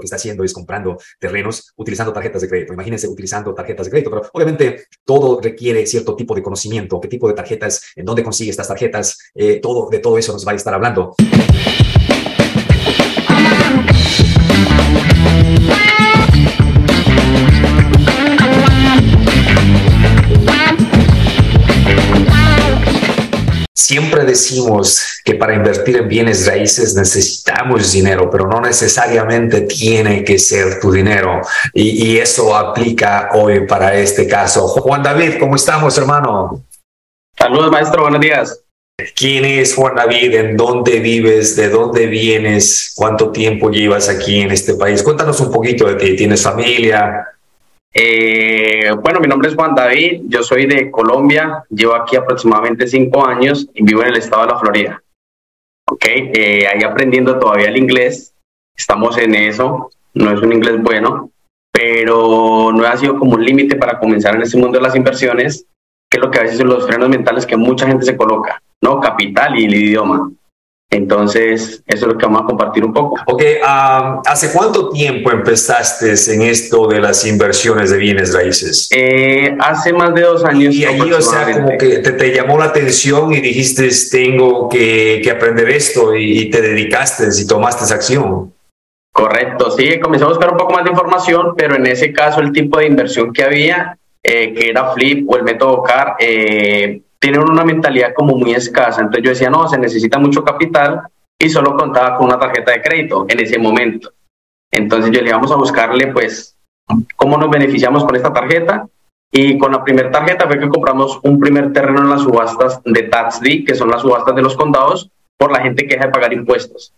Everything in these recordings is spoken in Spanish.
que está haciendo es comprando terrenos utilizando tarjetas de crédito. Imagínense utilizando tarjetas de crédito, pero obviamente todo requiere cierto tipo de conocimiento, qué tipo de tarjetas, en dónde consigue estas tarjetas, eh, todo, de todo eso nos va a estar hablando. Siempre decimos que para invertir en bienes raíces necesitamos dinero, pero no necesariamente tiene que ser tu dinero. Y, eso aplica hoy para este caso. Juan David, ¿cómo estamos, hermano? Saludos, maestro. Buenos días. ¿Quién es Juan David? ¿En dónde vives? ¿De dónde vienes? ¿Cuánto tiempo llevas aquí en este país? Cuéntanos un poquito de ti. ¿Tienes familia? Eh, bueno, mi nombre es Juan David, yo soy de Colombia, llevo aquí aproximadamente cinco años y vivo en el estado de la Florida. Ok, eh, ahí aprendiendo todavía el inglés, estamos en eso, no es un inglés bueno, pero no ha sido como un límite para comenzar en este mundo de las inversiones, que es lo que a veces son los frenos mentales que mucha gente se coloca, ¿no? Capital y el idioma. Entonces, eso es lo que vamos a compartir un poco. Ok, ¿hace cuánto tiempo empezaste en esto de las inversiones de bienes raíces? Eh, hace más de dos años. Y ahí, o sea, como que te, llamó la atención y dijiste, tengo que, aprender esto y, te dedicaste y tomaste acción. Correcto, sí, comencé a buscar un poco más de información, pero en ese caso el tipo de inversión que había, eh, que era Flip o el método CAR, eh, tienen una mentalidad como muy escasa. Entonces yo decía, no, se necesita mucho capital y solo contaba con una tarjeta de crédito en ese momento. Entonces yo le íbamos a buscarle, pues, cómo nos beneficiamos con esta tarjeta. Y con la primera tarjeta fue que compramos un primer terreno en las subastas de Tax que son las subastas de los condados, por la gente que deja de pagar impuestos.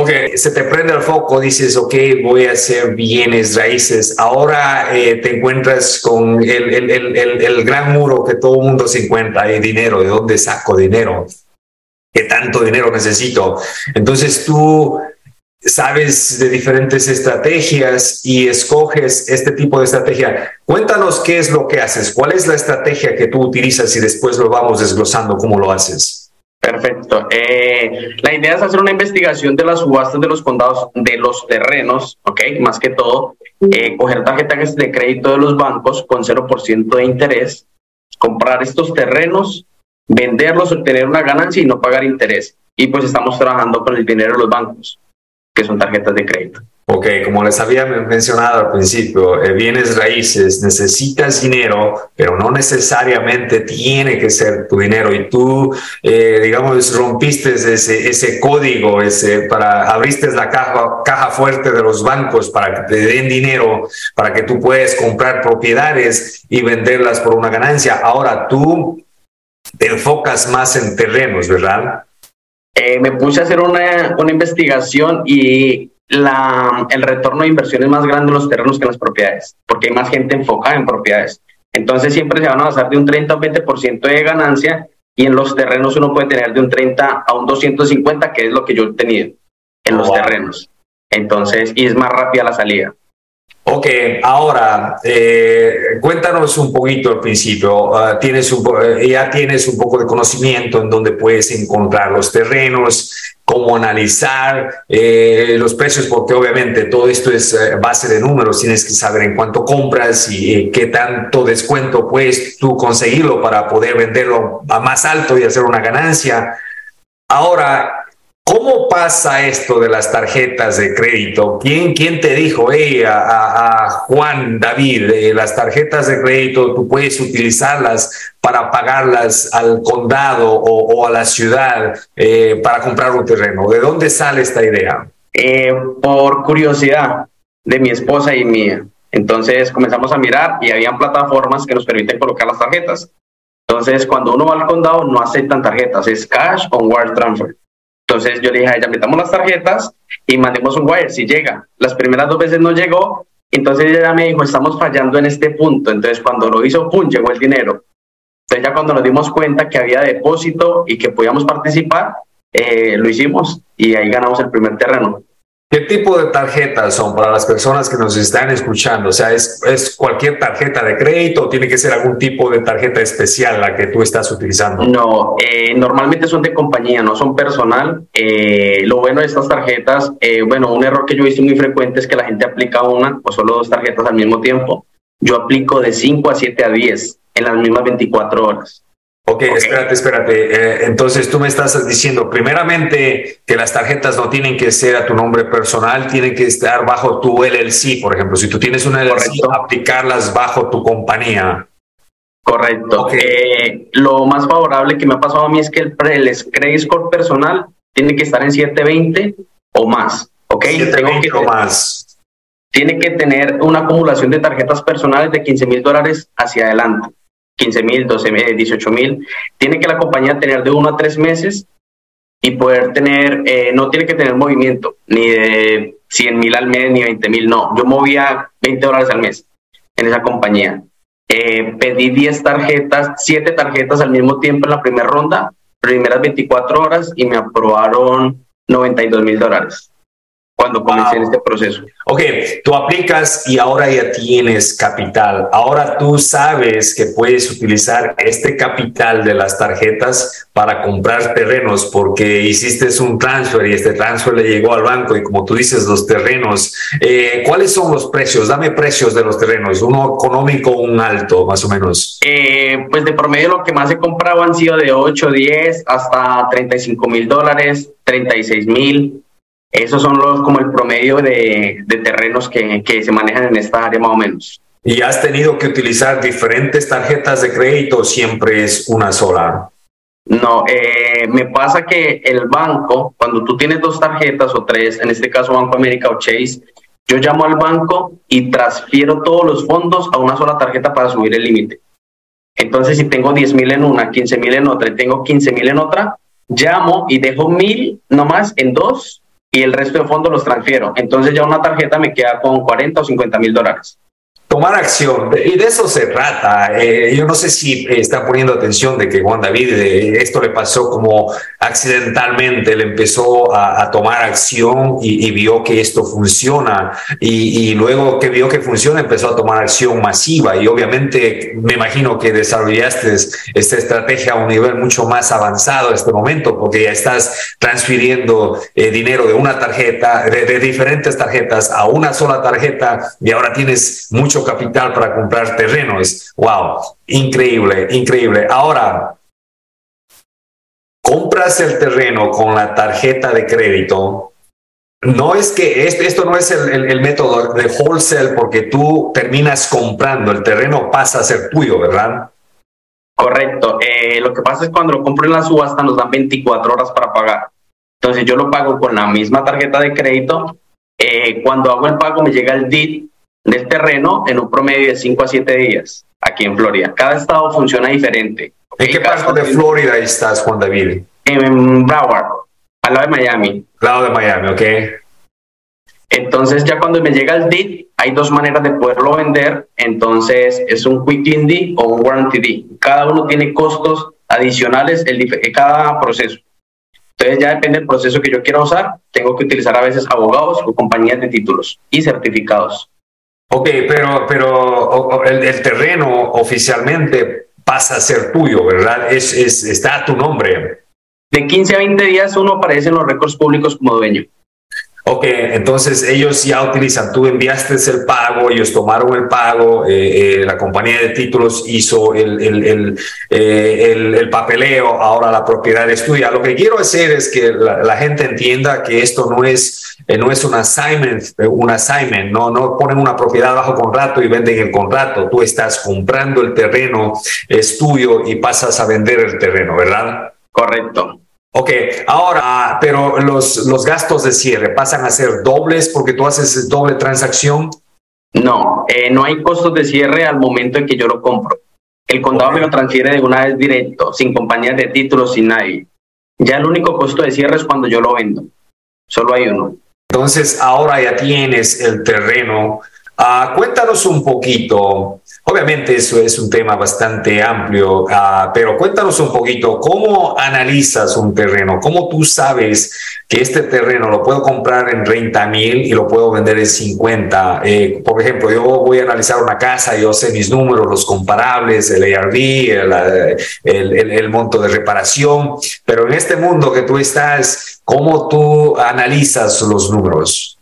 Ok, se te prende el foco, dices, ok, voy a hacer bienes raíces. Ahora eh, te encuentras con el, el, el, el, gran muro que todo el mundo se encuentra, hay dinero, ¿de dónde saco dinero? ¿Qué tanto dinero necesito? Entonces tú sabes de diferentes estrategias y escoges este tipo de estrategia. Cuéntanos qué es lo que haces, cuál es la estrategia que tú utilizas y después lo vamos desglosando cómo lo haces. Perfecto. Eh, la idea es hacer una investigación de las subastas de los condados, de los terrenos, ¿ok? Más que todo, eh, coger tarjetas de crédito de los bancos con 0% de interés, comprar estos terrenos, venderlos, obtener una ganancia y no pagar interés. Y pues estamos trabajando con el dinero de los bancos, que son tarjetas de crédito. Ok, como les había mencionado al principio, eh, bienes raíces, necesitas dinero, pero no necesariamente tiene que ser tu dinero. Y tú, eh, digamos, rompiste ese, ese código, ese, para, abriste la caja, caja fuerte de los bancos para que te den dinero, para que tú puedas comprar propiedades y venderlas por una ganancia. Ahora tú te enfocas más en terrenos, ¿verdad? Eh, me puse a hacer una, una investigación y la, el retorno de inversión es más grande en los terrenos que en las propiedades, porque hay más gente enfocada en propiedades. Entonces siempre se van a basar de un 30 o 20% de ganancia y en los terrenos uno puede tener de un 30 a un 250, que es lo que yo he tenido en los terrenos. Entonces, y es más rápida la salida. Ok, ahora eh, cuéntanos un poquito al principio. Ah, tienes un, eh, ya tienes un poco de conocimiento en dónde puedes encontrar los terrenos, cómo analizar eh, los precios, porque obviamente todo esto es base de números. Tienes que saber en cuánto compras y qué tanto descuento puedes tú conseguirlo para poder venderlo a más alto y hacer una ganancia. Ahora, ¿Cómo pasa esto de las tarjetas de crédito? ¿Quién, quién te dijo, hey, a, Juan David, eh, las tarjetas de crédito tú puedes utilizarlas para pagarlas al condado o, a la ciudad eh, para comprar un terreno? ¿De dónde sale esta idea? Eh, por curiosidad de mi esposa y mía. Entonces comenzamos a mirar y habían plataformas que nos permiten colocar las tarjetas. Entonces, cuando uno va al condado, no aceptan tarjetas, es cash o wire transfer. Entonces yo le dije a ella, metamos las tarjetas y mandemos un wire si llega. Las primeras dos veces no llegó, entonces ella me dijo, estamos fallando en este punto. Entonces cuando lo hizo, ¡pum!, llegó el dinero. Entonces ya cuando nos dimos cuenta que había depósito y que podíamos participar, eh, lo hicimos y ahí ganamos el primer terreno. ¿Qué tipo de tarjetas son para las personas que nos están escuchando? O sea, ¿es, es cualquier tarjeta de crédito o tiene que ser algún tipo de tarjeta especial la que tú estás utilizando? No, eh, normalmente son de compañía, no son personal. Eh, lo bueno de estas tarjetas, eh, bueno, un error que yo he visto muy frecuente es que la gente aplica una o solo dos tarjetas al mismo tiempo. Yo aplico de 5 a 7 a 10 en las mismas 24 horas. Ok, espérate, espérate. Eh, entonces tú me estás diciendo, primeramente, que las tarjetas no tienen que ser a tu nombre personal, tienen que estar bajo tu LLC, por ejemplo. Si tú tienes una LLC, aplicarlas bajo tu compañía. Correcto. Eh, lo más favorable que me ha pasado a mí es que el, el credit score personal tiene que estar en 720 o más. ¿Ok? 720 o más. Tiene que tener una acumulación de tarjetas personales de 15 mil dólares hacia adelante. 15 mil, 12 mil, 18 mil. Tiene que la compañía tener de uno a tres meses y poder tener, eh, no tiene que tener movimiento, ni de 100 mil al mes, ni 20 mil, no. Yo movía 20 dólares al mes en esa compañía. Eh, pedí 10 tarjetas, 7 tarjetas al mismo tiempo en la primera ronda, primeras 24 horas y me aprobaron 92 mil dólares cuando comencé en este proceso. Ok, tú aplicas y ahora ya tienes capital. Ahora tú sabes que puedes utilizar este capital de las tarjetas para comprar terrenos porque hiciste un transfer y este transfer le llegó al banco y como tú dices, los terrenos, eh, ¿cuáles son los precios? Dame precios de los terrenos, uno económico, un alto, más o menos. Eh, pues de promedio lo que más he comprado han sido de 8, 10 hasta 35 mil dólares, 36 mil. Esos son los como el promedio de, terrenos que, que se manejan en esta área más o menos. ¿Y has tenido que utilizar diferentes tarjetas de crédito o siempre es una sola? No, eh, me pasa que el banco, cuando tú tienes dos tarjetas o tres, en este caso Banco América o Chase, yo llamo al banco y transfiero todos los fondos a una sola tarjeta para subir el límite. Entonces, si tengo 10 mil en una, 15 mil en otra y tengo 15 mil en otra, llamo y dejo mil nomás en dos y el resto de fondos los transfiero. Entonces ya una tarjeta me queda con 40 o 50 mil dólares tomar acción. Y de eso se trata. Eh, yo no sé si está poniendo atención de que Juan David, eh, esto le pasó como accidentalmente, él empezó a, tomar acción y, vio que esto funciona. Y, luego que vio que funciona, empezó a tomar acción masiva. Y obviamente me imagino que desarrollaste esta estrategia a un nivel mucho más avanzado en este momento, porque ya estás transfiriendo eh, dinero de una tarjeta, de diferentes tarjetas a una sola tarjeta y ahora tienes mucho capital para comprar terrenos. Wow, increíble, increíble. Ahora, compras el terreno con la tarjeta de crédito. No es que esto no es el, método de wholesale porque tú terminas comprando, el terreno pasa a ser tuyo, ¿verdad? Correcto. Eh, lo que pasa es cuando lo compro en la subasta nos dan 24 horas para pagar. Entonces yo lo pago con la misma tarjeta de crédito. Eh, cuando hago el pago me llega el DIT del terreno en un promedio de 5 a 7 días aquí en Florida. Cada estado funciona diferente. ¿En qué parte de Florida estás, Juan David? En Broward, al lado de Miami. Al lado de Miami, ok. Entonces ya cuando me llega el deed, hay dos maneras de poderlo vender. Entonces es un quick in deed o un warranty deed. Cada uno tiene costos adicionales en cada proceso. Entonces ya depende del proceso que yo quiera usar. Tengo que utilizar a veces abogados o compañías de títulos y certificados. Ok, pero, pero el, terreno oficialmente pasa a ser tuyo, ¿verdad? Es, es, está a tu nombre. De 15 a 20 días uno aparece en los récords públicos como dueño. Ok, entonces ellos ya utilizan, tú enviaste el pago, ellos tomaron el pago, eh, eh, la compañía de títulos hizo eh, el, papeleo, ahora la propiedad es tuya. Lo que quiero hacer es que la, gente entienda que esto no es, no es un assignment, un assignment, no, no ponen una propiedad bajo contrato y venden el contrato, tú estás comprando el terreno, es tuyo y pasas a vender el terreno, ¿verdad? Correcto. Ok, ahora, pero los, los gastos de cierre pasan a ser dobles porque tú haces doble transacción. No, eh, no hay costos de cierre al momento en que yo lo compro. El condado me lo transfiere de una vez directo, sin compañías de títulos, sin nadie. Ya el único costo de cierre es cuando yo lo vendo. Solo hay uno. Entonces, ahora ya tienes el terreno. Ah, cuéntanos un poquito. Obviamente eso es un tema bastante amplio, uh, pero cuéntanos un poquito, ¿cómo analizas un terreno? ¿Cómo tú sabes que este terreno lo puedo comprar en 30 mil y lo puedo vender en 50? Eh, por ejemplo, yo voy a analizar una casa, yo sé mis números, los comparables, el el, el, el monto de reparación, pero en este mundo que tú estás, ¿cómo tú analizas los números?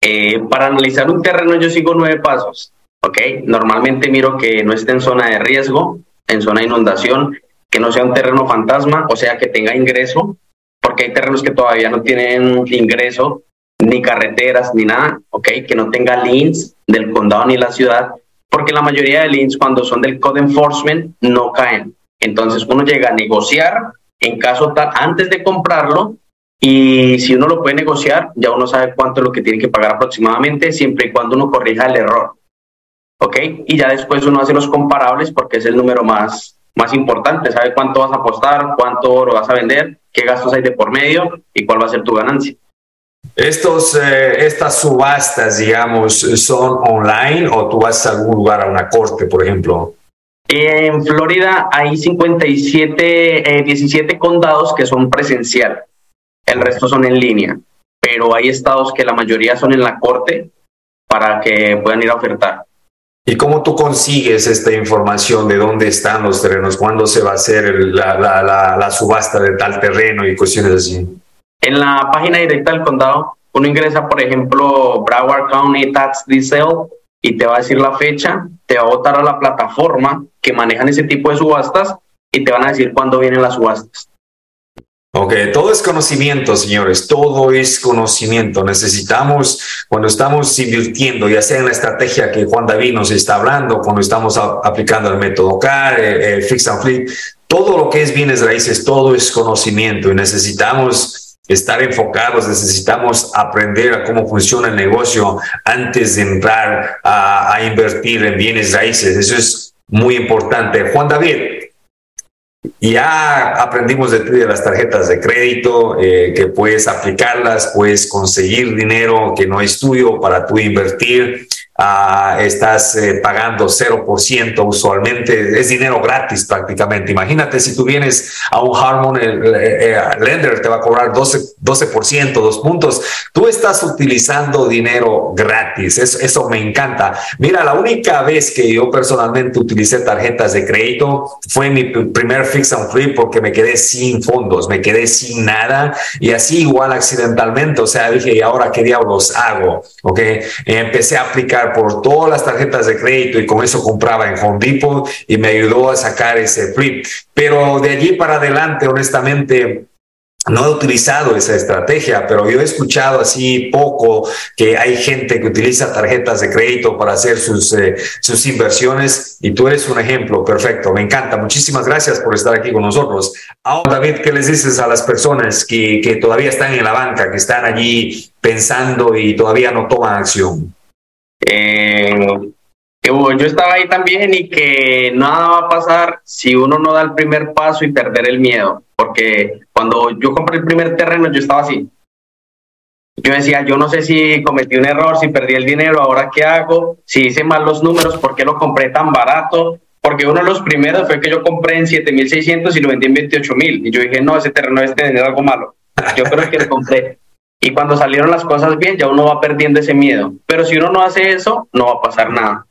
Eh, para analizar un terreno yo sigo nueve pasos. ¿Ok? Normalmente miro que no esté en zona de riesgo, en zona de inundación, que no sea un terreno fantasma, o sea, que tenga ingreso, porque hay terrenos que todavía no tienen ingreso, ni carreteras, ni nada, ¿ok? Que no tenga links del condado ni la ciudad, porque la mayoría de links cuando son del code enforcement no caen. Entonces uno llega a negociar en caso tal antes de comprarlo y si uno lo puede negociar, ya uno sabe cuánto es lo que tiene que pagar aproximadamente, siempre y cuando uno corrija el error. ¿Ok? Y ya después uno hace los comparables porque es el número más, más importante, sabe cuánto vas a apostar, cuánto oro vas a vender, qué gastos hay de por medio y cuál va a ser tu ganancia. Estos, eh, estas subastas, digamos, son online o tú vas a algún lugar a una corte, por ejemplo? En Florida hay 57, 17 eh, condados que son presencial, el resto son en línea, pero hay estados que la mayoría son en la corte para que puedan ir a ofertar. ¿Y cómo tú consigues esta información de dónde están los terrenos? ¿Cuándo se va a hacer la, subasta de tal terreno y cuestiones así? En la página directa del condado, uno ingresa, por ejemplo, Broward County Tax Diesel y te va a decir la fecha, te va a botar a la plataforma que manejan ese tipo de subastas y te van a decir cuándo vienen las subastas. Ok, todo es conocimiento, señores, todo es conocimiento. Necesitamos, cuando estamos invirtiendo, ya sea en la estrategia que Juan David nos está hablando, cuando estamos aplicando el método CAR, eh, eh, Fix and Flip, todo lo que es bienes raíces, todo es conocimiento y necesitamos estar enfocados, necesitamos aprender a cómo funciona el negocio antes de entrar a, a invertir en bienes raíces. Eso es muy importante. Juan David, ya aprendimos de, de las tarjetas de crédito, eh, que puedes aplicarlas, puedes conseguir dinero que no es tuyo para tú invertir. Uh, estás eh, pagando 0% usualmente, es dinero gratis prácticamente. Imagínate si tú vienes a un Harmon, el, eh, lender te va a cobrar 12%, 12%, dos puntos. Tú estás utilizando dinero gratis, eso, eso me encanta. Mira, la única vez que yo personalmente utilicé tarjetas de crédito fue mi primer fix and flip porque me quedé sin fondos, me quedé sin nada y así igual accidentalmente, o sea, dije, ¿y ahora qué diablos hago? Ok, empecé a aplicar por todas las tarjetas de crédito y con eso compraba en Home Depot y me ayudó a sacar ese flip. Pero de allí para adelante, honestamente, no he utilizado esa estrategia, pero yo he escuchado así poco que hay gente que utiliza tarjetas de crédito para hacer sus, eh, sus inversiones y tú eres un ejemplo perfecto. Me encanta. Muchísimas gracias por estar aquí con nosotros. Ahora, David, ¿qué les dices a las personas que, que todavía están en la banca, que están allí pensando y todavía no toman acción? Eh, yo estaba ahí también y que nada va a pasar si uno no da el primer paso y perder el miedo, porque cuando yo compré el primer terreno yo estaba así. Yo decía, yo no sé si cometí un error, si perdí el dinero, ahora qué hago, si hice mal los números, ¿por qué lo compré tan barato? Porque uno de los primeros fue que yo compré en 7.600 y lo vendí en 28.000. Y yo dije, no, ese terreno debe tener algo malo. Yo creo que lo compré y cuando salieron las cosas bien ya uno va perdiendo ese miedo. Pero si uno no hace eso, no va a pasar nada.